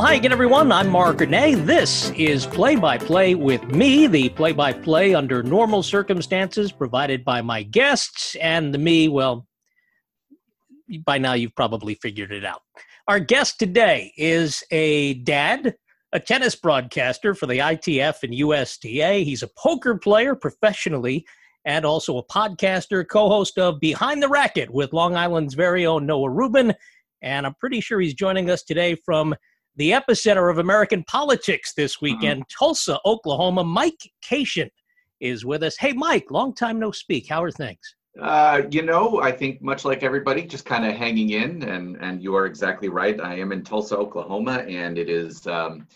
Well, hi again, everyone. I'm Mark Renee. This is Play by Play with me, the play by play under normal circumstances provided by my guests, and the me, well, by now you've probably figured it out. Our guest today is a dad, a tennis broadcaster for the ITF and USTA. He's a poker player professionally and also a podcaster, co host of Behind the Racket with Long Island's very own Noah Rubin. And I'm pretty sure he's joining us today from the epicenter of American politics this weekend, mm-hmm. Tulsa, Oklahoma. Mike Cation is with us. Hey, Mike, long time no speak. How are things? Uh, you know, I think much like everybody, just kind of hanging in, and and you are exactly right. I am in Tulsa, Oklahoma, and it is, um,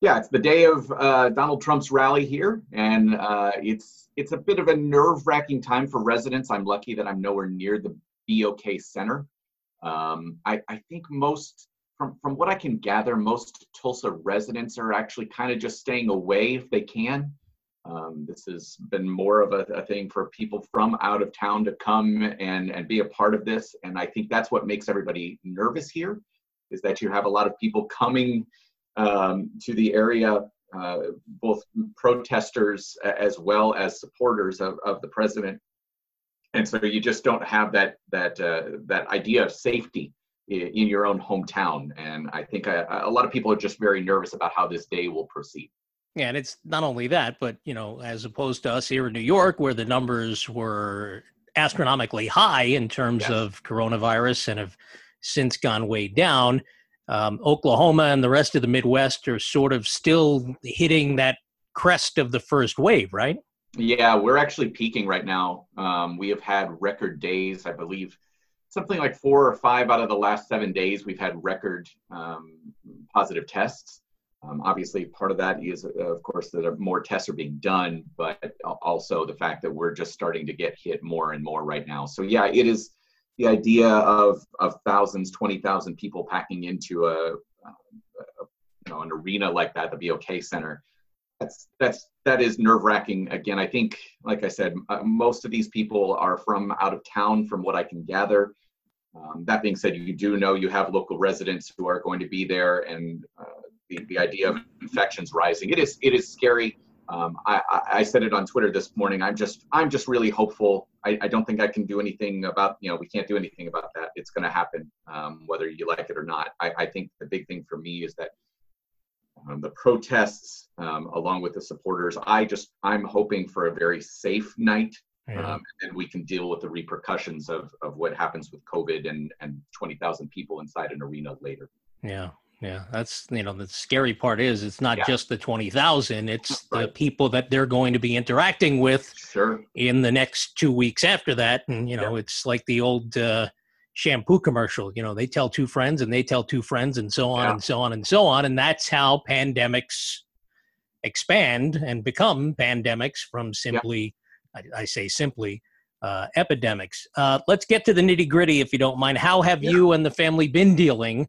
yeah, it's the day of uh, Donald Trump's rally here, and uh, it's it's a bit of a nerve wracking time for residents. I'm lucky that I'm nowhere near the BOK Center. Um, I, I think most from from what I can gather, most Tulsa residents are actually kind of just staying away if they can. Um, this has been more of a, a, thing for people from out of town to come and and be a part of this, and I think that's what makes everybody nervous here, is that you have a lot of people coming um, to the area, uh, both protesters as well as supporters of, of the president, and so you just don't have that that uh, that idea of safety in your own hometown. And I think a, a lot of people are just very nervous about how this day will proceed. Yeah, and it's not only that, but you know, as opposed to us here in New York, where the numbers were astronomically high in terms yes. of coronavirus and have since gone way down. Um, Oklahoma and the rest of the Midwest are sort of still hitting that crest of the first wave, right? Yeah, we're actually peaking right now. Um, we have had record days, I believe something like four or five out of the last seven days, we've had record um, positive tests. Um, obviously, part of that is, uh, of course, that more tests are being done, but also the fact that we're just starting to get hit more and more right now. So, yeah, it is the idea of of thousands, twenty thousand people packing into a, a, you know an arena like that, the BOK Center. That's that's that is nerve wracking. Again, I think, like I said, uh, most of these people are from out of town, from what I can gather. Um, that being said, you do know you have local residents who are going to be there, and uh, the, the idea of infections rising. It is it is scary. Um, I, I, said it on Twitter this morning. I'm just I'm just really hopeful. I, I, don't think I can do anything about you know we can't do anything about that. It's going to happen um, whether you like it or not. I, I, think the big thing for me is that um, the protests um, along with the supporters. I just I'm hoping for a very safe night yeah. um, and we can deal with the repercussions of, of what happens with COVID and, and 20,000 people inside an arena later. Yeah. Yeah. That's, you know, the scary part is it's not yeah. just the 20,000, it's right. the people that they're going to be interacting with sure. in the next two weeks after that. And, you know, yeah. it's like the old, uh, shampoo commercial. You know, they tell two friends and they tell two friends and so on yeah. and so on and so on. And that's how pandemics expand and become pandemics from simply I, I say simply, uh, epidemics. Uh, let's get to the nitty gritty, if you don't mind. How have yeah. you and the family been dealing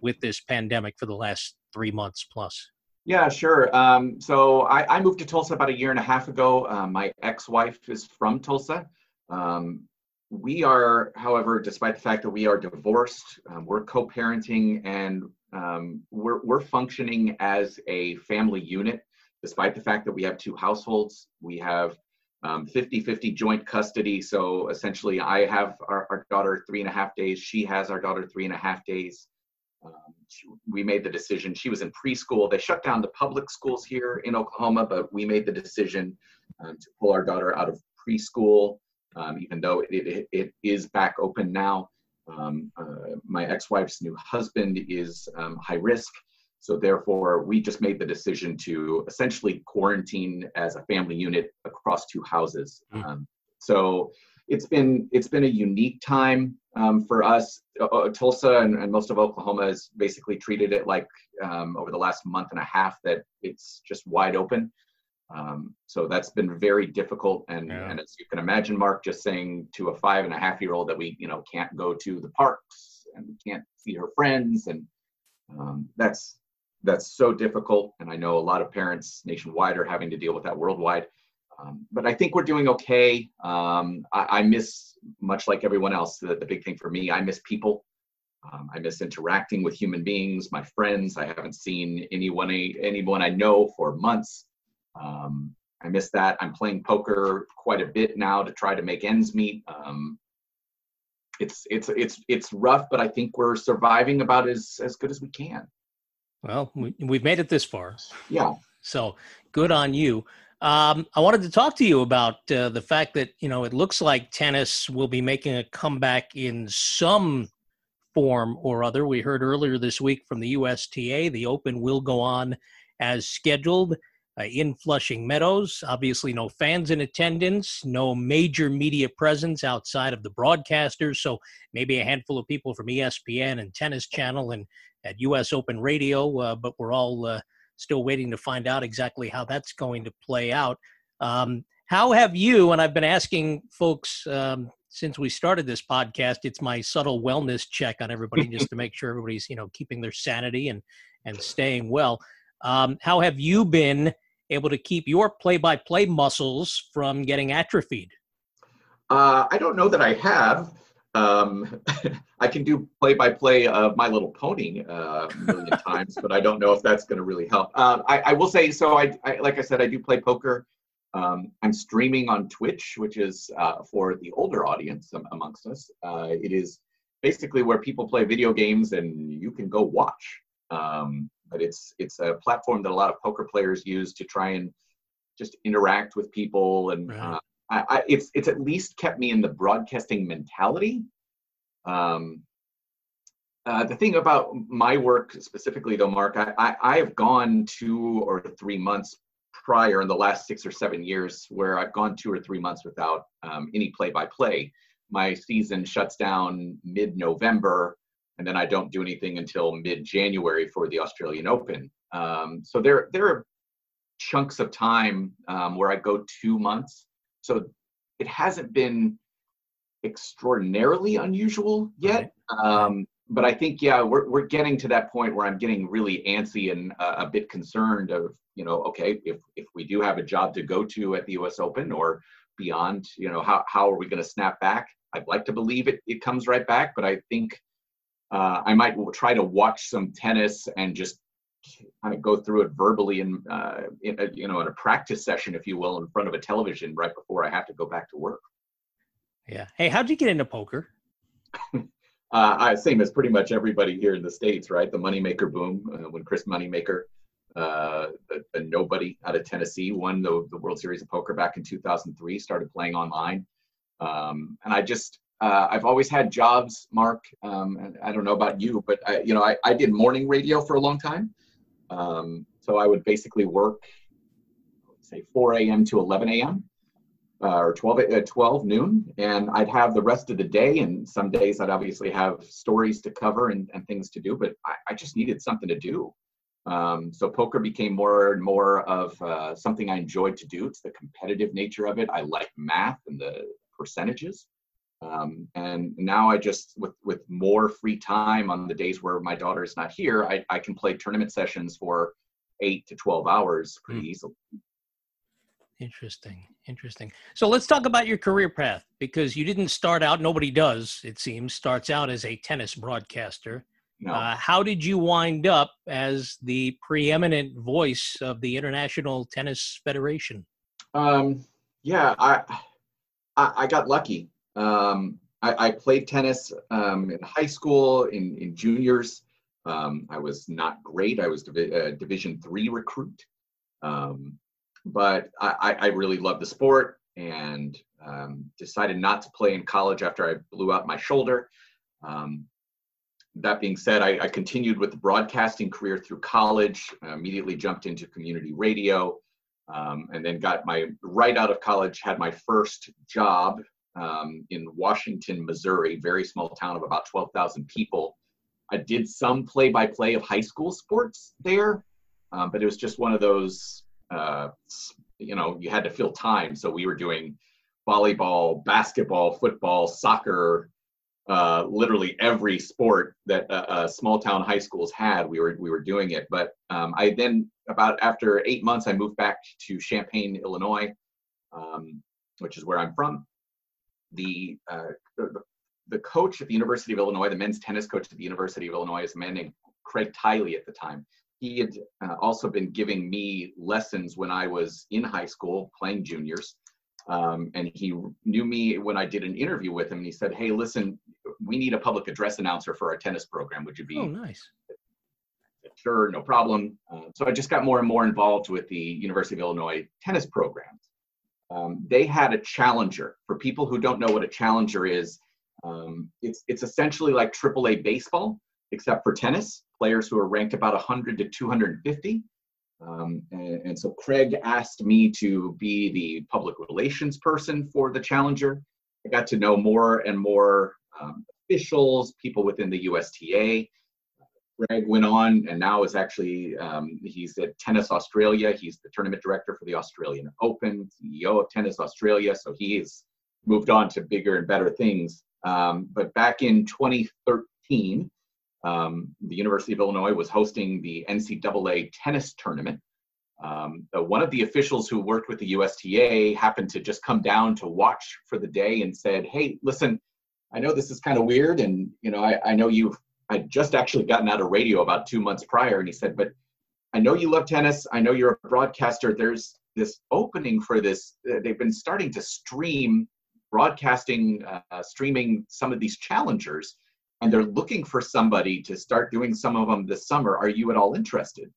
with this pandemic for the last three months plus? Yeah, sure. Um, so I, I, moved to Tulsa about a year and a half ago. Uh, my ex-wife is from Tulsa. Um, we are, however, despite the fact that we are divorced, um, we're co-parenting and um, we're, we're functioning as a family unit, despite the fact that we have two households. We have um, 50-50 joint custody. So essentially I have our, our, daughter three and a half days. She has our daughter three and a half days. Um, she, we made the decision. She was in preschool. They shut down the public schools here in Oklahoma, but we made the decision um, to pull our daughter out of preschool, um, even though it, it, it is back open now. Um, uh, my ex-wife's new husband is um, high risk. So therefore, we just made the decision to essentially quarantine as a family unit across two houses. Mm. Um, so it's been it's been a unique time um, for us. Uh, Tulsa and, and, most of Oklahoma has basically treated it like um, over the last month and a half that it's just wide open. Um, so that's been very difficult. And, yeah. and as you can imagine, Mark, just saying to a five and a half year old that we you know can't go to the parks and we can't see her friends and um, that's that's so difficult. And I know a lot of parents nationwide are having to deal with that worldwide. Um, but I think we're doing okay. Um, I, I, miss, much like everyone else, the, the, big thing for me, I miss people. Um, I miss interacting with human beings, my friends. I haven't seen anyone anyone I know for months. Um, I miss that. I'm playing poker quite a bit now to try to make ends meet. Um, it's it's it's it's rough, but I think we're surviving about as as good as we can. Well, we, we've made it this far. Yeah. So good on you. Um, I wanted to talk to you about uh, the fact that you know it looks like tennis will be making a comeback in some form or other. We heard earlier this week from the USTA the Open will go on as scheduled uh, in Flushing Meadows. Obviously, no fans in attendance, no major media presence outside of the broadcasters. So maybe a handful of people from ESPN and Tennis Channel and at US Open Radio, uh, but we're all uh, still waiting to find out exactly how that's going to play out. Um, how have you, and I've been asking folks um, since we started this podcast, it's my subtle wellness check on everybody just to make sure everybody's, you know, keeping their sanity and, and staying well. Um, how have you been able to keep your play-by-play muscles from getting atrophied? Uh, I don't know that I have. Um, I can do play-by-play of My Little Pony uh, a million times, but I don't know if that's going to really help. Uh, I, I, will say, so I, I, like I said, I do play poker. Um, I'm streaming on Twitch, which is uh, for the older audience amongst us. Uh, it is basically where people play video games and you can go watch. Um, but it's it's a platform that a lot of poker players use to try and just interact with people and right. I, I, it's it's at least kept me in the broadcasting mentality um, uh, the thing about my work specifically though mark I, I, I have gone two or three months prior in the last six or seven years where i've gone two or three months without um, any play-by-play my season shuts down mid-november and then I don't do anything until mid-January for the Australian Open. Um, so there there are chunks of time um, where I go two months. So it hasn't been extraordinarily unusual yet. Um, but I think yeah, we're we're getting to that point where I'm getting really antsy and uh, a bit concerned of you know okay if if we do have a job to go to at the U.S. Open or beyond, you know how how are we going to snap back? I'd like to believe it it comes right back, but I think uh, I might try to watch some tennis and just kind of go through it verbally in, uh, in a, you know, in a practice session, if you will, in front of a television right before I have to go back to work. Yeah. Hey, how'd you get into poker? uh, same as pretty much everybody here in the states, right? The moneymaker boom uh, when Chris Moneymaker, uh, the, the, nobody out of Tennessee, won the, the World Series of Poker back in 2003. Started playing online, um, and I just uh, I've always had jobs, Mark. Um, I don't know about you, but I, you know, I, I did morning radio for a long time. Um, so I would basically work, say 4 a.m. to 11 a.m. Uh, or 12 at uh, 12 noon, and I'd have the rest of the day. And some days I'd obviously have stories to cover and, and things to do, but I, I just needed something to do. Um, so poker became more and more of uh, something I enjoyed to do. It's the competitive nature of it. I like math and the percentages. Um, and now I just with with more free time on the days where my daughter is not here, I, I can play tournament sessions for eight to twelve hours pretty mm. easily. Interesting, interesting. So let's talk about your career path because you didn't start out. Nobody does, it seems. Starts out as a tennis broadcaster. No. Uh, how did you wind up as the preeminent voice of the International Tennis Federation? Um, yeah, I, I I got lucky. Um, I, I, played tennis um, in high school, in, in juniors. Um, I was not great. I was divi- a Division three recruit, um, but I, I, really loved the sport and um, decided not to play in college after I blew out my shoulder. Um, that being said, I, I, continued with the broadcasting career through college. I immediately jumped into community radio, um, and then got my right out of college. Had my first job um, in Washington, Missouri, very small town of about 12,000 people. I did some play by play of high school sports there, um, but it was just one of those, uh, you know, you had to fill time. So we were doing volleyball, basketball, football, soccer, uh, literally every sport that uh, small town high schools had, we were we were doing it. But um, I then about after eight months, I moved back to Champaign, Illinois, um, which is where I'm from, the, uh, the, the coach at the University of Illinois, the men's tennis coach at the University of Illinois, is a man named Craig Tiley at the time. He had uh, also been giving me lessons when I was in high school playing juniors. Um, and he knew me when I did an interview with him. And he said, Hey, listen, we need a public address announcer for our tennis program. Would you be? Oh, nice. Sure, no problem. Uh, so I just got more and more involved with the University of Illinois tennis programs. Um, they had a challenger. For people who don't know what a challenger is, um, it's it's essentially like AAA baseball, except for tennis. Players who are ranked about 100 to 250. Um, and, and, so Craig asked me to be the public relations person for the challenger. I got to know more and more um, officials, people within the USTA. Craig went on and now is actually um, he's at Tennis Australia. He's the tournament director for the Australian Open, CEO of Tennis Australia. So he's moved on to bigger and better things. Um, but back in 2013, um, the University of Illinois was hosting the NCAA tennis tournament. Um, one of the officials who worked with the USTA happened to just come down to watch for the day and said, "Hey, listen, I know this is kind of weird, and you know, I, I know you've I just actually gotten out of radio about two months prior, and he said, "But I know you love tennis. I know you're a broadcaster. There's this opening for this. Uh, they've been starting to stream, broadcasting, uh, streaming some of these challengers, and they're looking for somebody to start doing some of them this summer. Are you at all interested?"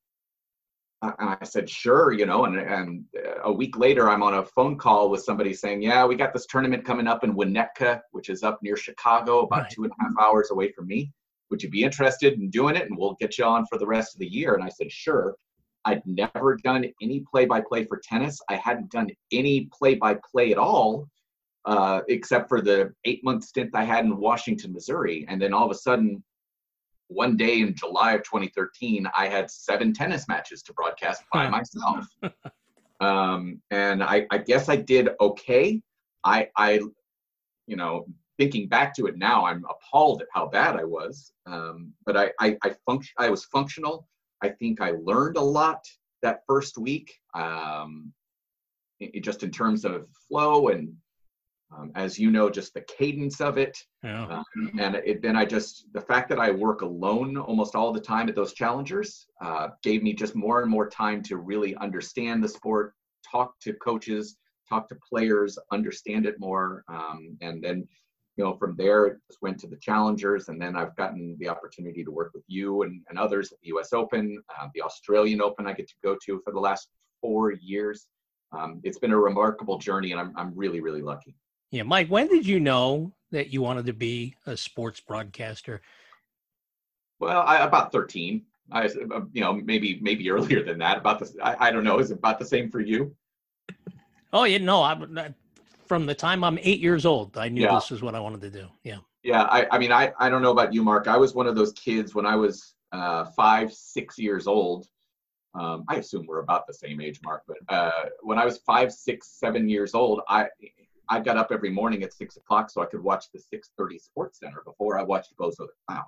and I said, sure, you know, and, and a week later, I'm on a phone call with somebody saying, yeah, we got this tournament coming up in Winnetka, which is up near Chicago, about right. two and a half hours away from me would you be interested in doing it? And we'll get you on for the rest of the year. And I said, sure. I'd never done any play by play for tennis. I hadn't done any play by play at all, uh, except for the eight month stint I had in Washington, Missouri. And then all of a sudden, one day in July of 2013, I had seven tennis matches to broadcast by myself. um, and I, I guess I did okay. I, I, you know, thinking back to it now, I'm appalled at how bad I was. Um, but I, I, I function, I was functional. I think I learned a lot that first week, um, it, just in terms of flow and, um, as you know, just the cadence of it. Yeah. Um, and it, then I just, the fact that I work alone almost all the time at those challengers uh, gave me just more and more time to really understand the sport, talk to coaches, talk to players, understand it more. Um, and then you know, from there, it just went to the challengers, and then I've gotten the opportunity to work with you and, and others at the U.S. Open, uh, the Australian Open. I get to go to for the last four years. Um, it's been a remarkable journey, and I'm I'm really really lucky. Yeah, Mike, when did you know that you wanted to be a sports broadcaster? Well, I, about 13. I, uh, you know, maybe maybe earlier than that. About the, I, I don't know. Is it about the same for you? Oh, yeah, no, I, from the time I'm eight years old, I knew yeah. this was what I wanted to do. Yeah. Yeah. I, I mean, I, I don't know about you, Mark. I was one of those kids when I was uh, five, six years old. Um, I assume we're about the same age, Mark, but uh, when I was five, six, seven years old, I, I got up every morning at six o'clock so I could watch the 6:30 Sports Center before I watched Bozo the Clown.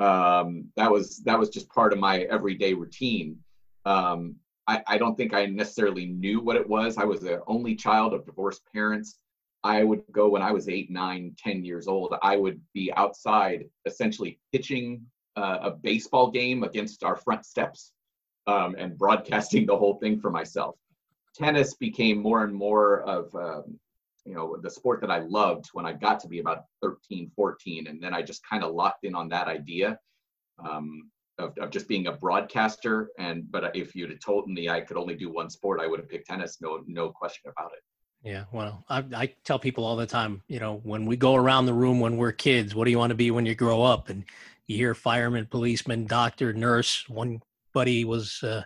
Um, that was that was just part of my everyday routine. Um, I, I don't think I necessarily knew what it was. I was the only child of divorced parents. I would go when I was eight, nine, ten years old. I would be outside essentially pitching uh, a baseball game against our front steps um, and broadcasting the whole thing for myself. Tennis became more and more of um, you know the sport that I loved when I got to be about 13, 14, and then I just kind of locked in on that idea. Um, of, of just being a broadcaster. And but if you'd have told me I could only do one sport, I would have picked tennis. No, no question about it. Yeah, well, I, I tell people all the time, you know, when we go around the room when we're kids, what do you want to be when you grow up? And you hear fireman, policeman, doctor, nurse. One buddy was uh,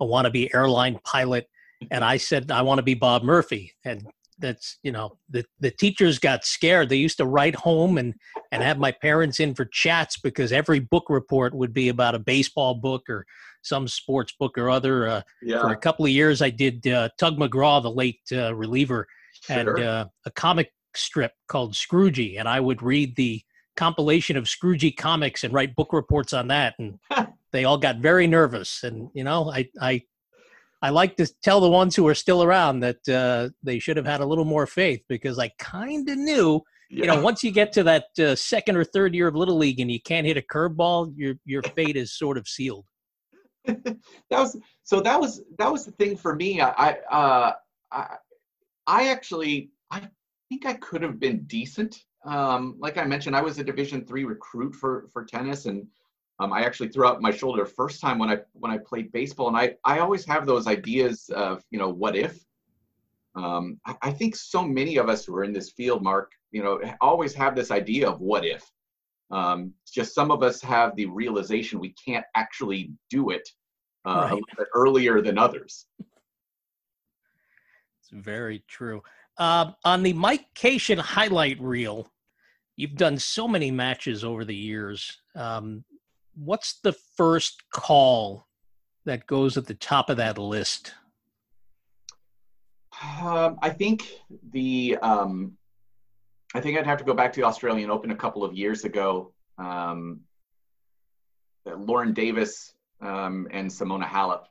a wannabe airline pilot, and I said I want to be Bob Murphy, and that's you know the the teachers got scared they used to write home and and have my parents in for chats because every book report would be about a baseball book or some sports book or other uh, yeah. for a couple of years i did uh, tug mcgraw the late uh, reliever sure. had uh, a comic strip called scroogie and i would read the compilation of scroogie comics and write book reports on that and they all got very nervous and you know i i I like to tell the ones who are still around that uh, they should have had a little more faith because I kind of knew yeah. you know, once you get to that uh, second or third year of little league and you can't hit a curveball, your your fate is sort of sealed. that was so. That was that was the thing for me. I uh, I I actually I think I could have been decent. Um, like I mentioned, I was a Division three recruit for for tennis, and um, I actually threw out my shoulder first time when I when I played baseball, and I I always have those ideas of you know what if. Um, I, I think so many of us who are in this field, Mark, you know, always have this idea of what if. Um, just some of us have the realization we can't actually do it uh, right. a little bit earlier than others. It's very true. Uh, on the Mike Cation highlight reel, you've done so many matches over the years. Um, what's the first call that goes at the top of that list? Um, I think the um, I think I'd have to go back to the Australian Open a couple of years ago. Um, Lauren Davis um, and Simona Halep.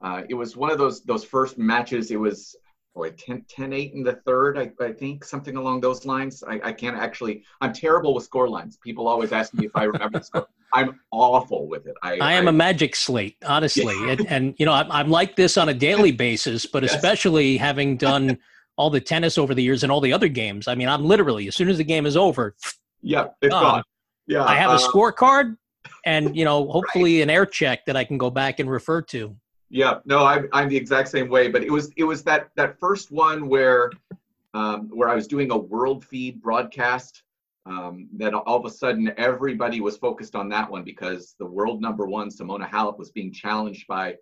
Uh, it was one of those those first matches. It was boy 10, 10 8 in the third I, I think something along those lines I, I can't actually i'm terrible with score lines people always ask me if i remember the score i'm awful with it i, I am I, a magic slate honestly yeah. and, and, you know I'm, I'm like this on a daily basis but yes. especially having done all the tennis over the years and all the other games i mean i'm literally as soon as the game is over yeah it's gone, gone. yeah i have a uh, scorecard and you know hopefully right. an air check that i can go back and refer to yeah, no, I'm I'm the exact same way. But it was it was that that first one where um, where I was doing a world feed broadcast. Um, that all of a sudden everybody was focused on that one because the world number one Simona Halep was being challenged by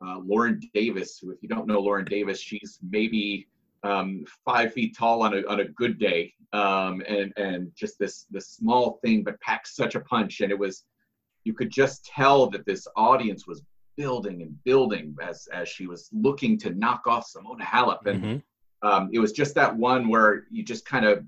uh, Lauren Davis. Who, if you don't know Lauren Davis, she's maybe um, five feet tall on a on a good day, um, and and just this this small thing, but packs such a punch. And it was, you could just tell that this audience was building and building as as she was looking to knock off Simona Halep, and mm-hmm. um, it was just that one where you just kind of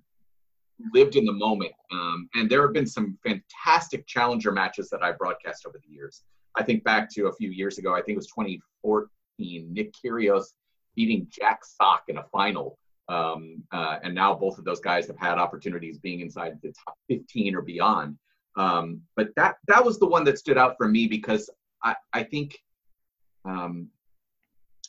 lived in the moment. Um, and there have been some fantastic challenger matches that I broadcast over the years. I think back to a few years ago. I think it was 2014. Nick Kyrgios beating Jack Sock in a final. Um, uh, and now both of those guys have had opportunities being inside the top 15 or beyond. Um, but that that was the one that stood out for me because I, I think, um,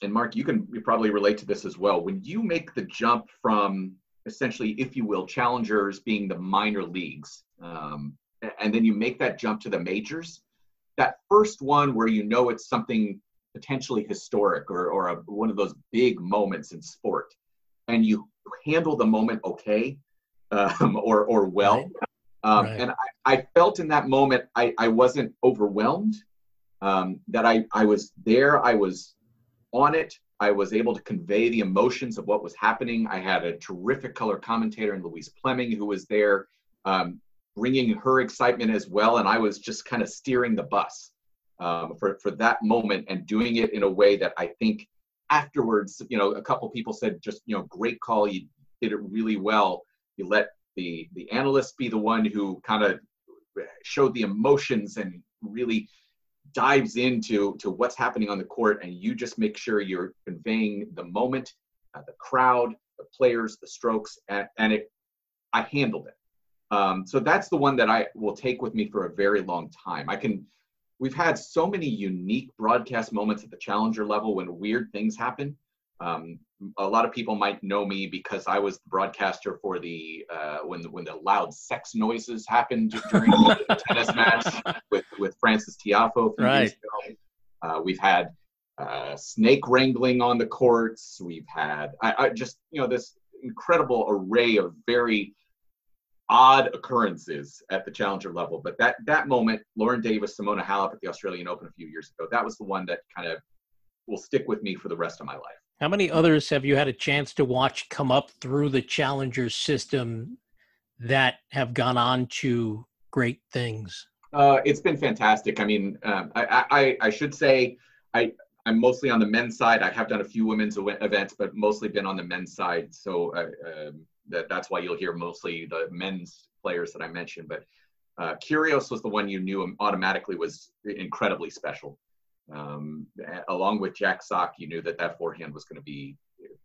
and Mark, you can you probably relate to this as well. When you make the jump from essentially, if you will, challengers being the minor leagues, um, and then you make that jump to the majors, that first one where you know it's something potentially historic or, or a, one of those big moments in sport, and you handle the moment okay um, or, or well. Right. Um, right. And I, I, felt in that moment I, I wasn't overwhelmed um, that I, I was there, I was on it, I was able to convey the emotions of what was happening. I had a terrific color commentator in Louise Pleming who was there um, bringing her excitement as well. And I was just kind of steering the bus um, for, for that moment and doing it in a way that I think afterwards, you know, a couple people said just, you know, great call. You did it really well. You let the, the analyst be the one who kind of showed the emotions and really dives into to what's happening on the court and you just make sure you're conveying the moment uh, the crowd the players the strokes and, and it i handled it. Um, so that's the one that i will take with me for a very long time. I can we've had so many unique broadcast moments at the challenger level when weird things happen. Um, a lot of people might know me because I was the broadcaster for the uh, when the, when the loud sex noises happened during the tennis match with with Frances Tiafoe. Right. Uh, we've had uh, snake wrangling on the courts. We've had I, I, just you know this incredible array of very odd occurrences at the challenger level. But that that moment, Lauren Davis, Simona Halep at the Australian Open a few years ago, that was the one that kind of will stick with me for the rest of my life. How many others have you had a chance to watch come up through the Challenger system that have gone on to great things? Uh, it's been fantastic. I mean, um, I, I, I, should say I, I'm mostly on the men's side. I have done a few women's events, but mostly been on the men's side. So uh, um, that, that's why you'll hear mostly the men's players that I mentioned. But uh, Kyrgios was the one you knew automatically was incredibly special. Um, along with Jack Sock, you knew that that forehand was going to be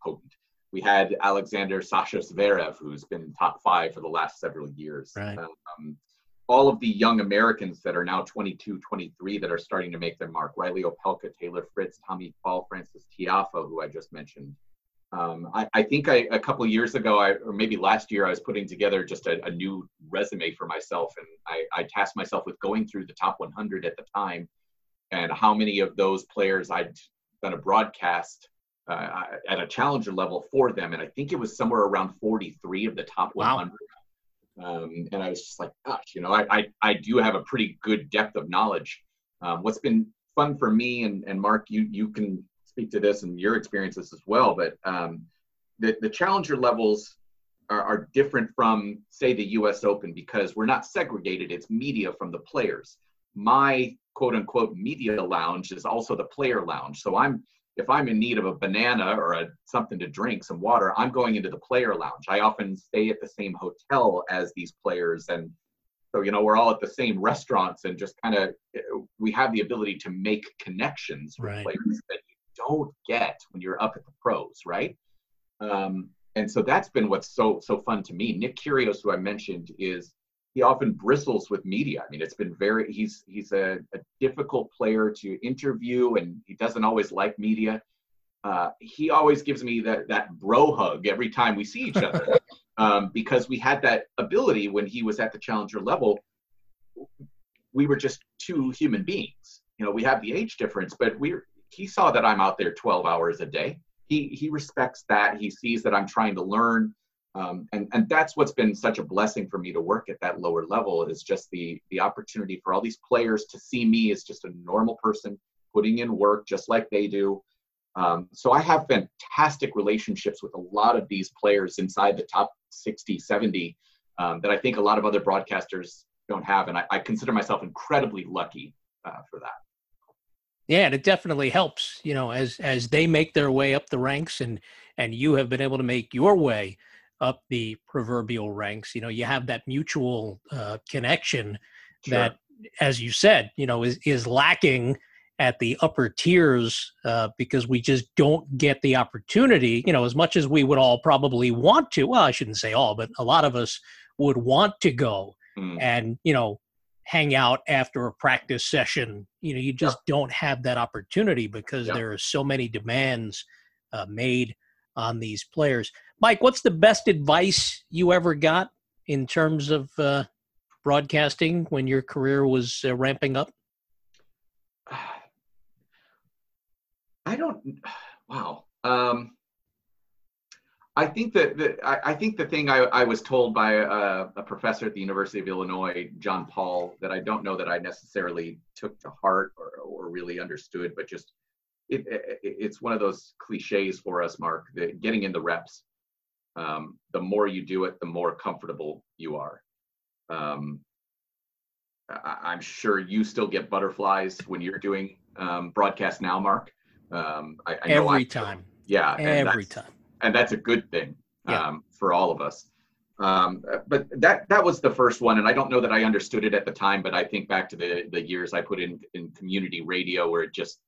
potent. we had Alexander Sasha Zverev, who's been top five for the last several years. Right. Um, all of the young Americans that are now 22, 23 that are starting to make their mark. Reilly Opelka, Taylor Fritz, Tommy Paul, Frances Tiafoe, who I just mentioned. Um, I, I, think I, a couple years ago, I, or maybe last year, I was putting together just a, a new resume for myself, and I, I, tasked myself with going through the top 100 at the time, and how many of those players I'd done a broadcast uh, at a challenger level for them, and I think it was somewhere around 43 of the top 100. Um, and I was just like, gosh, you know, I, I, I do have a pretty good depth of knowledge. Um, what's been fun for me and, and Mark, you, you can speak to this and your experiences as well, but um, the, the challenger levels are, are different from, say, the US Open because we're not segregated, it's media from the players. My quote unquote media lounge is also the player lounge. So I'm if I'm in need of a banana or a, something to drink, some water, I'm going into the player lounge. I often stay at the same hotel as these players. And so, you know, we're all at the same restaurants and just kind of, we have the ability to make connections with right. players that you don't get when you're up at the pros, right? Um, and so that's been what's so, so fun to me. Nick Kyrgios, who I mentioned, is he often bristles with media. I mean, it's been very he's he's a, a difficult player to interview, and he doesn't always like media. Uh, he always gives me that that bro hug every time we see each other, um, because we had that ability when he was at the challenger level. We were just two human beings. You know, we have the age difference, but we he saw that I'm out there 12 hours a day. He he respects that. He sees that I'm trying to learn. Um, and and that's what's been such a blessing for me to work at that lower level is just the the opportunity for all these players to see me as just a normal person putting in work just like they do. Um, so i have fantastic relationships with a lot of these players inside the top 60 70 um, that i think a lot of other broadcasters don't have. And i, I consider myself incredibly lucky uh, for that. Yeah and it definitely helps you know as as they make their way up the ranks and and you have been able to make your way up the proverbial ranks. You know, you have that mutual uh, connection sure. that, as you said, you know, is is lacking at the upper tiers uh, because we just don't get the opportunity. You know, as much as we would all probably want to. Well, I shouldn't say all, but a lot of us would want to go mm. and you know hang out after a practice session. You know, you just yeah. don't have that opportunity because yeah. there are so many demands uh, made on these players. Mike, what's the best advice you ever got in terms of uh, broadcasting when your career was uh, ramping up? I don't. Wow. Um, I think that the, I, I, think the thing I, I was told by a, a, professor at the University of Illinois, John Paul, that I don't know that I necessarily took to heart or, or really understood, but just it, it, it's one of those cliches for us, Mark. That getting in the reps um, the more you do it, the more comfortable you are. Um, I, am sure you still get butterflies when you're doing um, broadcast now, Mark. Um, I, I every time. Yeah, every time. And that's a good thing yeah. Um, for all of us. Um, but that that was the first one, and I don't know that I understood it at the time. But I think back to the the years I put in in community radio, where it just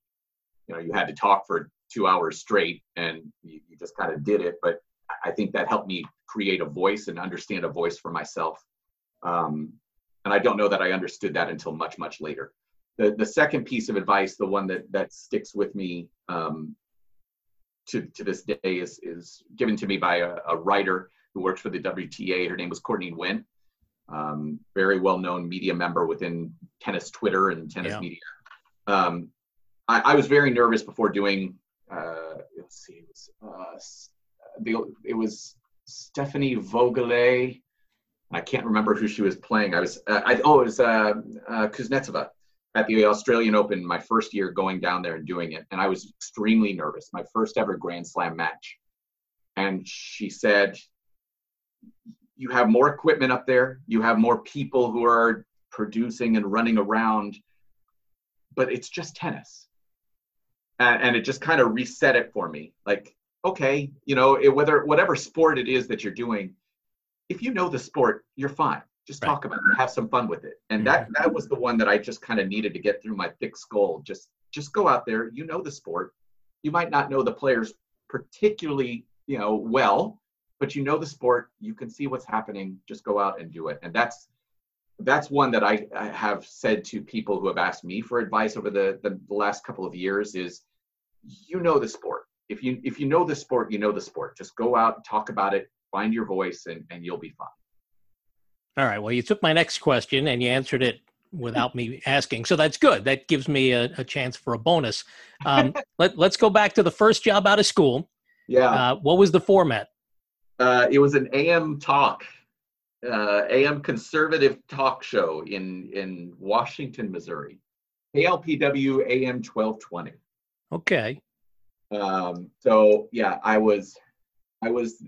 you know you had to talk for two hours straight, and you, you just kind of did it. But I think that helped me create a voice and understand a voice for myself. Um, and I don't know that I understood that until much, much later. The, the second piece of advice, the one that, that sticks with me um, to, to this day, is, is given to me by a, a writer who works for the WTA. Her name was Courtney Nguyen, um, very well known media member within tennis Twitter and tennis yeah. media. Um, I, I, was very nervous before doing, uh, let's see, it was uh, the it was Stefanie Voegele. I can't remember who she was playing. I was uh, I, oh it was uh, uh, Kuznetsova at the Australian Open my first year going down there and doing it, and I was extremely nervous. My first ever Grand Slam match, and she said, "You have more equipment up there. You have more people who are producing and running around, but it's just tennis." And, and it just kind of reset it for me. Like okay, you know, it, whether whatever sport it is that you're doing, if you know the sport, you're fine. Just right. talk about it, have some fun with it. And mm-hmm. that that was the one that I just kind of needed to get through my thick skull. Just just go out there, you know the sport. You might not know the players particularly you know, well, but you know the sport, you can see what's happening, just go out and do it. And that's that's one that I, I have said to people who have asked me for advice over the, the, the last couple of years is you know the sport. If you if you know the sport, you know the sport. Just go out, talk about it, find your voice, and, and you'll be fine. All right. Well, you took my next question and you answered it without me asking. So that's good. That gives me a, a chance for a bonus. Um, let, let's go back to the first job out of school. Yeah. Uh, what was the format? Uh, it was an AM talk, uh, AM conservative talk show in in Washington, Missouri. KLPW AM 1220. Okay. Um, so yeah, I was, I was,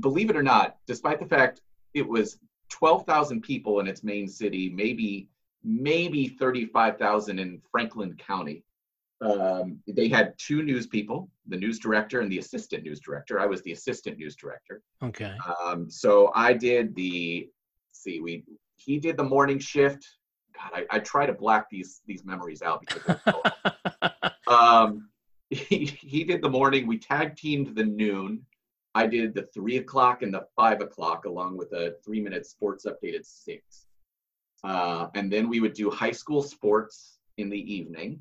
believe it or not, despite the fact it was 12,000 people in its main city, maybe maybe 35,000 in Franklin County. Um, they had two news people, the news director and the assistant news director. I was the assistant news director. Okay. Um, so I did the, see, we he did the morning shift. God, I, I try to black these these memories out because um, he, did the morning. We tag teamed the noon. I did the three o'clock and the five o'clock along with a three minute sports update at six. Uh, and then we would do high school sports in the evening.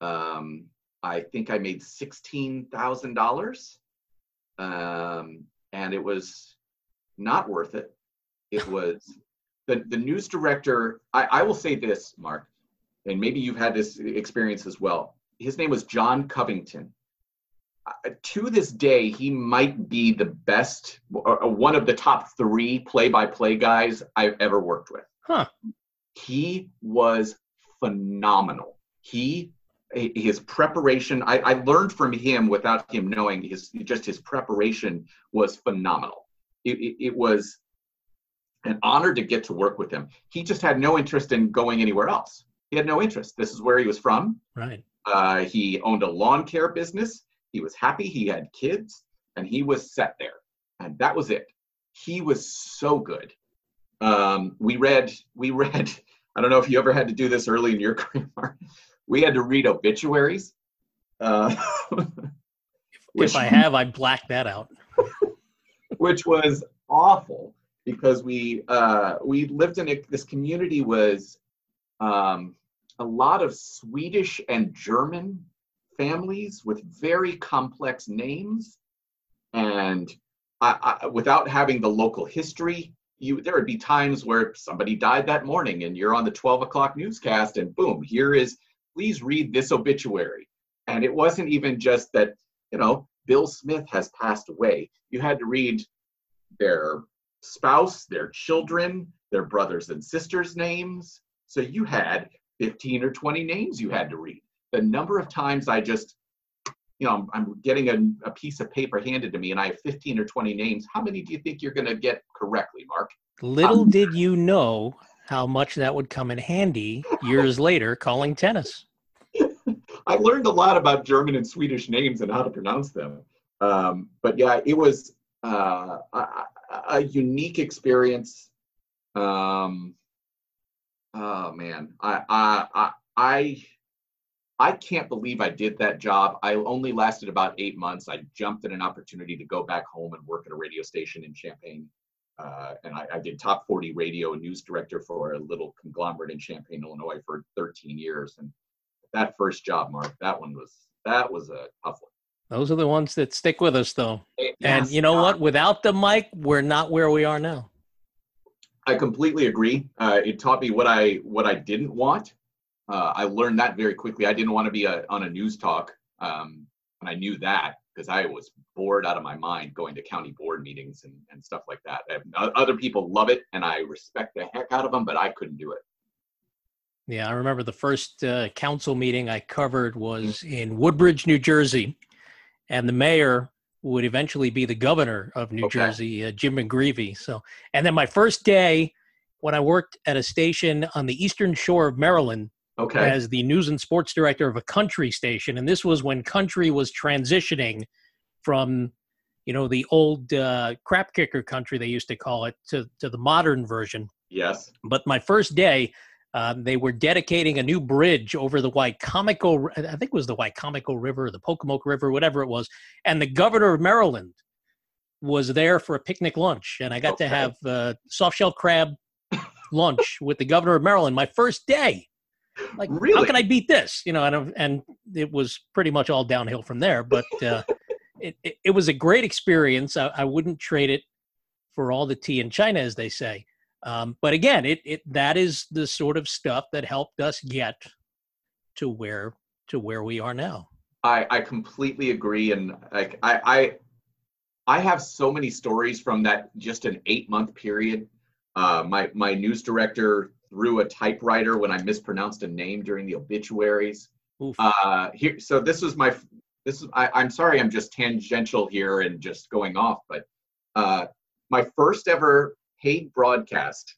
Um, I think I made sixteen thousand um, dollars, and it was not worth it. It was the the news director. I, I will say this, Mark, and maybe you've had this experience as well. His name was John Covington. Uh, to this day, he might be the best, uh, one of the top three play-by-play guys I've ever worked with. Huh. He was phenomenal. He his preparation I, I learned from him without him knowing his just his preparation was phenomenal it, it, it, was an honor to get to work with him he just had no interest in going anywhere else he had no interest this is where he was from right uh, he owned a lawn care business. He was happy he had kids and he was set there. And that was it. He was so good. Um, we read we read i don't know if you ever had to do this early in your career we had to read obituaries. Uh, which, if i have i blacked that out. which was awful because we uh, we lived in a, this community was um, a lot of swedish and german families with very complex names. And I, I, without having the local history you there would be times where somebody died that morning and you're on the 12 o'clock newscast and boom here is please read this obituary. And it wasn't even just that you know bill smith has passed away. You had to read their spouse their children their brothers and sisters names. So you had 15 or 20 names you had to read the number of times i just you know, I'm, I'm getting a, a, piece of paper handed to me and I have 15 or 20 names. How many do you think you're going to get correctly, Mark? Little um, did you know how much that would come in handy years later calling tennis. I learned a lot about German and Swedish names and how to pronounce them. Um, but yeah, it was uh, a, a, unique experience. Um, oh man, I, I, I, I can't believe I did that job. I only lasted about eight months. I jumped at an opportunity to go back home and work at a radio station in Champaign. Uh, and I, I, did top 40 radio news director for a little conglomerate in Champaign, Illinois for 13 years. And that first job, Mark, that one was, that was a tough one. Those are the ones that stick with us though. Yes, and you know God. what? Without the mic, we're not where we are now. I completely agree. Uh, it taught me what I, what I didn't want uh, I learned that very quickly. I didn't want to be a, on a news talk, um, and I knew that because I was bored out of my mind going to county board meetings and, and stuff like that. other people love it, and I respect the heck out of them, but I couldn't do it. Yeah, I remember the first uh, council meeting I covered was in Woodbridge, New Jersey, and the mayor would eventually be the governor of New okay. Jersey, uh, Jim McGreevey. So, and then my first day when I worked at a station on the eastern shore of Maryland okay. as the news and sports director of a country station, and this was when country was transitioning from, you know, the old uh, crap kicker country they used to call it to to the modern version. Yes. But my first day, Um, they were dedicating a new bridge over the Wicomico, I think it was the Wicomico River, the Pocomoke River, whatever it was. And the governor of Maryland was there for a picnic lunch. And I got okay. to have uh, soft shell crab lunch with the governor of Maryland my first day. Like, really? how can I beat this? You know, and, and it was pretty much all downhill from there. But uh, it, it, it, was a great experience. I, I wouldn't trade it for all the tea in China, as they say. Um, but again, it, it that is the sort of stuff that helped us get to where to where we are now. I, I completely agree, and like I, I I have so many stories from that just an eight month period. Uh, my my news director threw a typewriter when I mispronounced a name during the obituaries. Uh, here, so this was my this is I, I'm sorry I'm just tangential here and just going off, but uh, my first ever paid broadcast.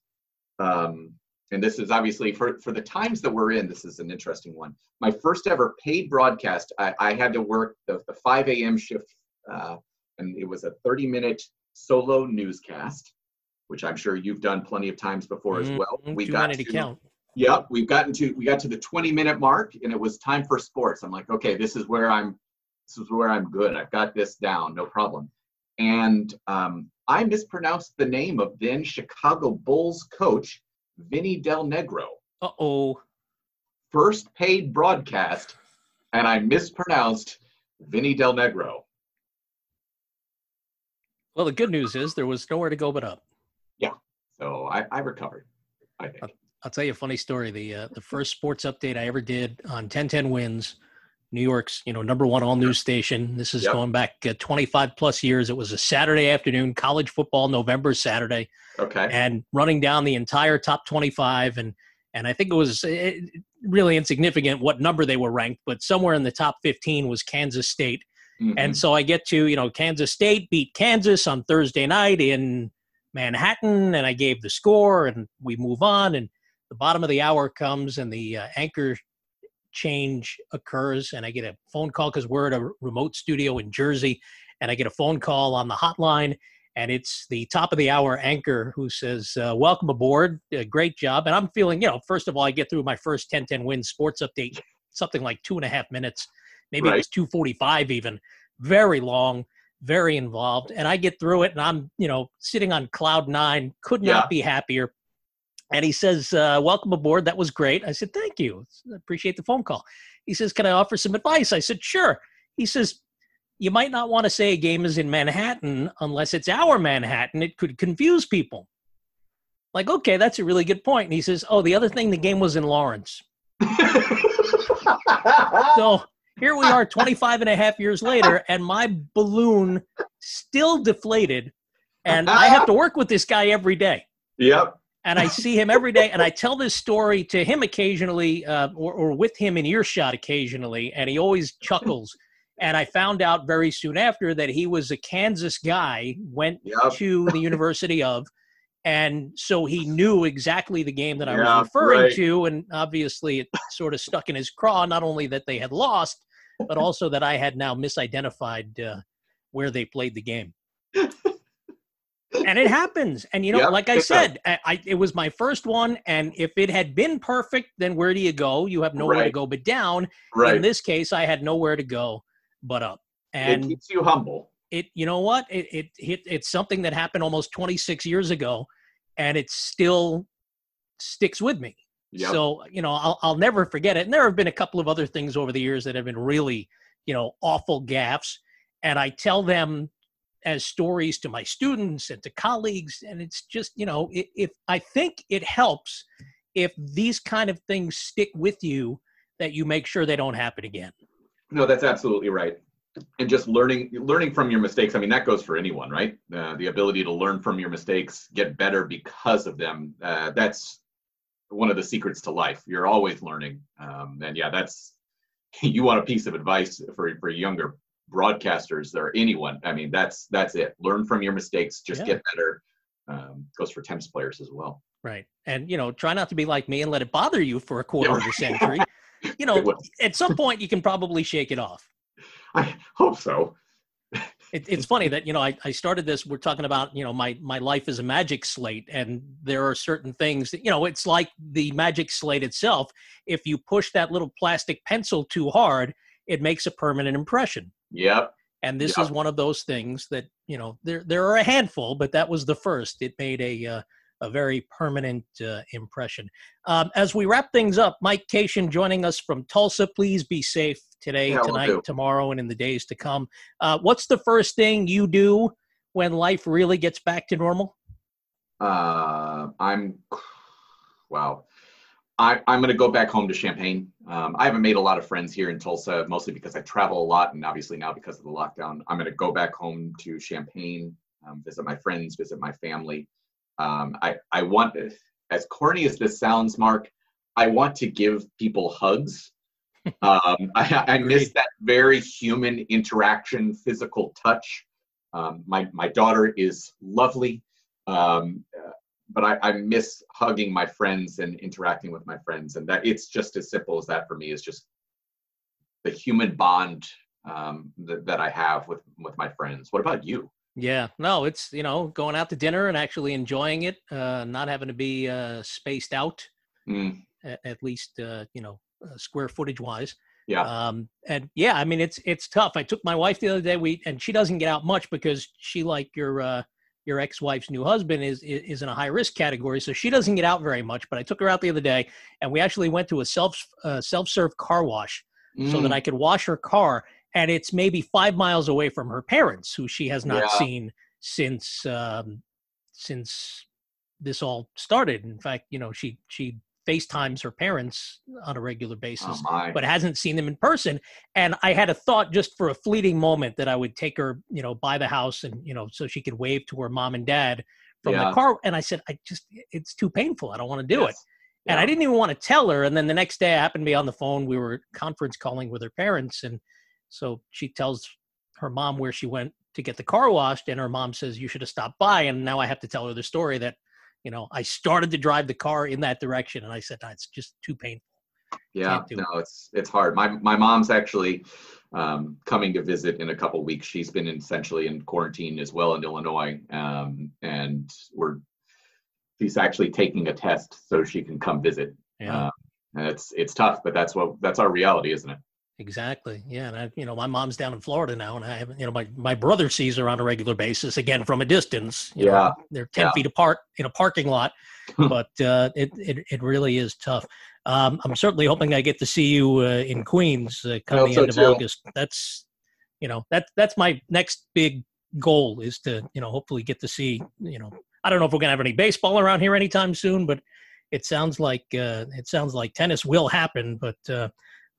Um, and this is obviously for, for the times that we're in, this is an interesting one. My first ever paid broadcast, I, I had to work the, the 5 a.m. shift, uh, and it was a 30 minute solo newscast, which I'm sure you've done plenty of times before mm-hmm. as well. We got to count. Yep, we've gotten to we got to the 20 minute mark, and it was time for sports. I'm like, okay, this is where I'm, this is where I'm good. I've got this down, no problem. And um, I mispronounced the name of then Chicago Bulls coach Vinny Del Negro. Uh oh. First paid broadcast, and I mispronounced Vinny Del Negro. Well, the good news is there was nowhere to go but up. Yeah, so I, I recovered. I think. I'll, I'll, tell you a funny story. The uh, the first sports update I ever did on 1010 WINS New York's, you know, number one all news station. This is yep. going back uh, 25 plus years. It was a Saturday afternoon, college football, November Saturday. Okay. And running down the entire top 25, and and I think it was it, eh, really insignificant what number they were ranked, but somewhere in the top 15 was Kansas State. Mm-hmm. And so I get to, you know, Kansas State beat Kansas on Thursday night in Manhattan, and I gave the score, and we move on, and the bottom of the hour comes, and the uh, anchor change occurs and I get a phone call because we're at a remote studio in Jersey and I get a phone call on the hotline and it's the top of the hour anchor who says, uh, Welcome aboard. Uh, great job. And I'm feeling, you know, first of all, I get through my first 10 10 win sports update, something like two and a half minutes. Maybe right. it was 245 even. Very long, very involved. And I get through it and I'm, you know, sitting on cloud nine, could not yeah. be happier. And he says, uh, Welcome aboard. That was great. I said, Thank you. I appreciate the phone call. He says, Can I offer some advice? I said, Sure. He says, You might not want to say a game is in Manhattan unless it's our Manhattan. It could confuse people. Like, okay, that's a really good point. And he says, Oh, the other thing, the game was in Lawrence. so here we are 25 and a half years later, and my balloon still deflated. And I have to work with this guy every day. Yep and I see him every day, and I tell this story to him occasionally, uh, or, or with him in earshot occasionally, and he always chuckles. And I found out very soon after that he was a Kansas guy, went yep. to the University of, and so he knew exactly the game that I yeah, was referring right. to, and obviously it sort of stuck in his craw. Not only that they had lost, but also that I had now misidentified uh, where they played the game and it happens. And you know, yep, like I said, I, I, it was my first one, and if it had been perfect, then where do you go? You have nowhere right. to go but down. Right. In this case, I had nowhere to go but up. And it keeps you humble. It, you know what? It, it, it it's something that happened almost 26 years ago, and it still sticks with me. Yep. So you know, I'll I'll never forget it. And there have been a couple of other things over the years that have been really, you know, awful gaffes, and I tell them as stories to my students and to colleagues and it's just you know if, if i think it helps if these kind of things stick with you that you make sure they don't happen again. No that's absolutely right. And just learning learning from your mistakes i mean that goes for anyone right? Uh, the ability to learn from your mistakes get better because of them uh, that's one of the secrets to life. You're always learning. Um, and yeah that's you want a piece of advice for for younger broadcasters or anyone. I mean, that's that's it. Learn from your mistakes. Just yeah. get better. Um, goes for tennis players as well. Right, and you know, try not to be like me and let it bother you for a quarter of a century. you know, at some point you can probably shake it off. I hope so. it, it's funny that you know I, I started this. We're talking about you know my my life is a magic slate, and there are certain things that you know it's like the magic slate itself. If you push that little plastic pencil too hard, it makes a permanent impression. Yep. And this yep. is one of those things that you know there there are a handful, but that was the first. It made a uh, a very permanent uh, impression. Um, as we wrap things up, Mike Cation joining us from Tulsa. Please be safe today, yeah, tonight, we'll tomorrow, and in the days to come. Uh, what's the first thing you do when life really gets back to normal? Uh, I'm, wow. I, I'm going to go back home to Champaign. Um, I haven't made a lot of friends here in Tulsa, mostly because I travel a lot, and obviously now because of the lockdown, I'm going to go back home to Champaign, um, visit my friends, visit my family. Um, I, I want, as corny as this sounds, Mark, I want to give people hugs. um, I, I miss that very human interaction, physical touch. Um, my, my daughter is lovely, um, but I, I miss hugging my friends and interacting with my friends. And that it's just as simple as that for me is just the human bond um, that, that I have with, with my friends. What about you? Yeah, no, it's you know going out to dinner and actually enjoying it, uh, not having to be uh, spaced out, mm. at, at, least uh, you know uh, square footage wise. Yeah. Um, and yeah, I mean it's it's tough. I took my wife the other day. We and she doesn't get out much because she like your uh, your ex-wife's new husband is is in a high risk category, so she doesn't get out very much. But I took her out the other day, and we actually went to a self uh, self serve car wash mm. so that mm. I could wash her car and it's maybe five miles away from her parents, who she has not yeah. seen since um, since this all started. In fact, you know, she she FaceTimes her parents on a regular basis, oh but hasn't seen them in person. And I had a thought just for a fleeting moment that I would take her, you know, by the house and, you know, so she could wave to her mom and dad from yeah. the car. And I said, I just, it's too painful. I don't want to do yes. it. And. I didn't even want to tell her. And then the next day I happened to be on the phone. We were conference calling with her parents and so she tells her mom where she went to get the car washed, and her mom says, You should have stopped by. And now I have to tell her the story that, you know, I started to drive the car in that direction. And I said, no, It's just too painful. Yeah, no, it. it's it's hard. My my mom's actually um, coming to visit in a couple weeks. She's been essentially in quarantine as well in Illinois, um, and we're she's actually taking a test so she can come visit. Yeah. Uh, and it's it's tough, but that's what that's our reality, isn't it? Exactly. Yeah, and I, you know, my mom's down in Florida now, and I haven't, you know, my my brother sees her on a regular basis, again from a distance. yeah, know, they're ten yeah. feet apart in a parking lot, but uh, it, it it really is tough. Um, I'm certainly hoping I get to see you uh, in Queens uh, come the so end of too. August. That's, you know, that that's my next big goal is to, you know, hopefully get to see, you know, I don't know if we're gonna have any baseball around here anytime soon, but it sounds like uh, it sounds like tennis will happen, but uh,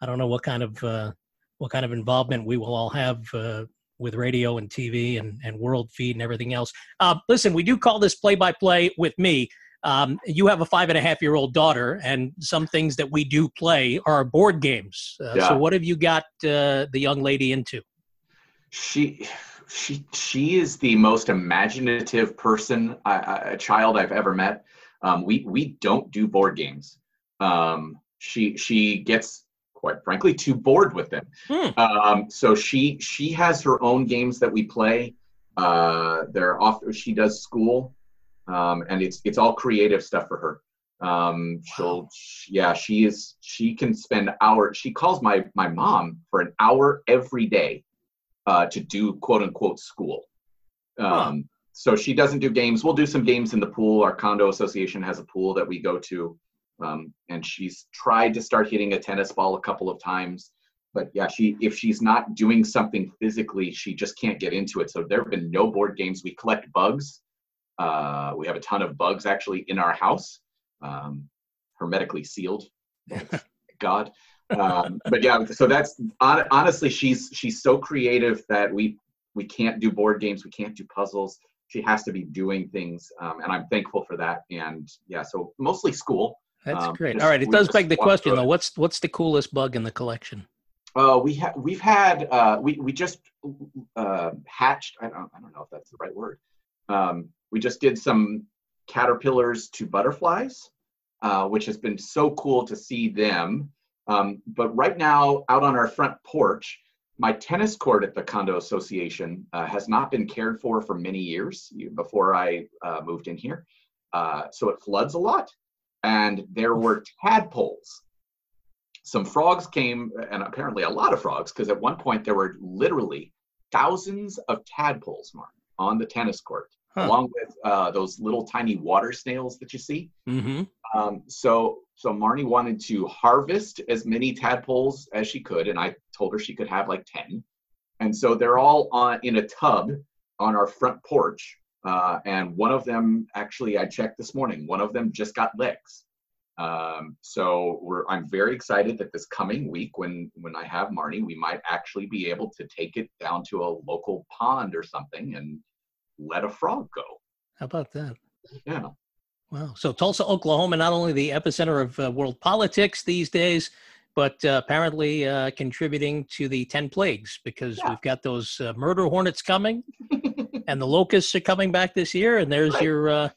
I don't know what kind of uh, what kind of involvement we will all have uh, with radio and TV and, and world feed and everything else. Uh, listen, we do call this play by play with me. Um, you have a five and a half year old daughter, and some things that we do play are board games. Uh, yeah. So, what have you got uh, the young lady into? She, she, she is the most imaginative person, a child I've ever met. Um, we we don't do board games. Um, she she gets quite frankly too bored with them. Hmm. Um, so she she has her own games that we play. Uh, they're off. She does school, um, and it's it's all creative stuff for her. Um, she'll yeah she is she can spend hours. She calls my my mom for an hour every day uh, to do quote unquote school. Um, huh. So she doesn't do games. We'll do some games in the pool. Our condo association has a pool that we go to. Um, and she's tried to start hitting a tennis ball a couple of times, but yeah, she if she's not doing something physically, she just can't get into it. So there have been no board games. We collect bugs. Uh, we have a ton of bugs actually in our house, um, hermetically sealed. God. Um, but yeah, so that's honestly, she's she's so creative that we we can't do board games, we can't do puzzles. She has to be doing things, um, and I'm thankful for that. And yeah, so mostly school. That's um, great. All right, it does beg the question though. What's what's the coolest bug in the collection? Uh, we have we've had uh, we we just uh, hatched. I don't I don't know if that's the right word. Um, we just did some caterpillars to butterflies, uh, which has been so cool to see them. Um, but right now, out on our front porch, my tennis court at the condo association uh, has not been cared for for many years before I uh, moved in here. Uh, so it floods a lot. And there were tadpoles. Some frogs came, and apparently a lot of frogs, because at one point there were literally thousands of tadpoles, Mark, on the tennis court, huh. along with uh, those little tiny water snails that you see. Mm-hmm. Um, so, so Marnie wanted to harvest as many tadpoles as she could, and I told her she could have like ten. And so they're all on in a tub on our front porch. Uh, and one of them, actually, I checked this morning. One of them just got legs. Um, so we're, I'm very excited that this coming week, when when I have Marnie, we might actually be able to take it down to a local pond or something and let a frog go. How about that? Yeah. Wow. So Tulsa, Oklahoma, not only the epicenter of uh, world politics these days, but uh, apparently uh, contributing to the 10 plagues because yeah. we've got those uh, murder hornets coming and the locusts are coming back this year. And there's right. your, uh,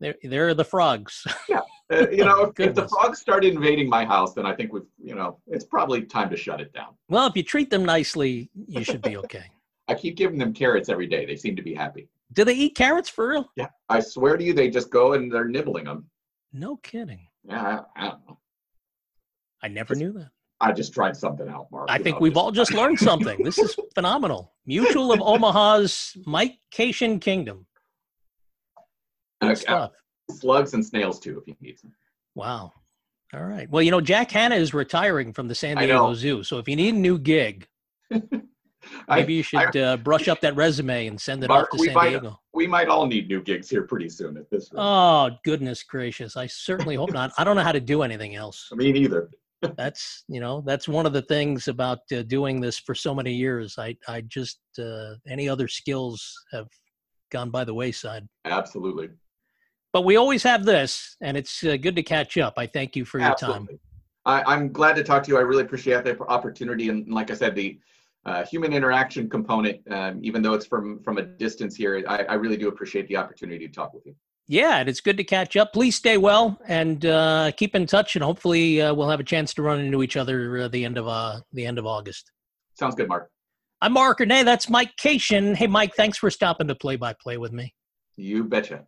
there, there are the frogs. yeah. Uh, you know, if, if, the frogs start invading my house, then I think we've, you know, it's probably time to shut it down. Well, if you treat them nicely, you should be okay. I keep giving them carrots every day. They seem to be happy. Do they eat carrots for real? Yeah, I swear to you, they just go and they're nibbling them. No kidding. Yeah, I, I don't know. I never just, knew that. I just tried something out, Mark. I think know, we've just, all just learned something. this is phenomenal. Mutual of Omaha's Mike Cation Kingdom. Good stuff. Slugs and snails too, if you need some. Wow. All right. Well, you know, Jack Hanna is retiring from the San Diego Zoo. So if you need a new gig, Maybe you should I, uh, brush up that resume and send it Mark, off to San might, Diego. We might all need new gigs here pretty soon at this rate. Oh, goodness gracious. I certainly hope not. I don't know how to do anything else. Me neither. That's, you know, that's one of the things about uh, doing this for so many years. I, I just, uh, any other skills have gone by the wayside. Absolutely. But we always have this, and it's uh, good to catch up. I thank you for your Absolutely. time. I, I'm glad to talk to you. I really appreciate the opportunity. And like I said, the, uh, human interaction component, um, even though it's from from a distance here, I, I, really do appreciate the opportunity to talk with you. Yeah, and it's good to catch up. Please stay well and uh, keep in touch, and hopefully uh, we'll have a chance to run into each other uh, the end of uh, the end of August. Sounds good, Mark. I'm Mark Ernay. That's Mike Cation. Hey, Mike, thanks for stopping to play by play with me. You betcha.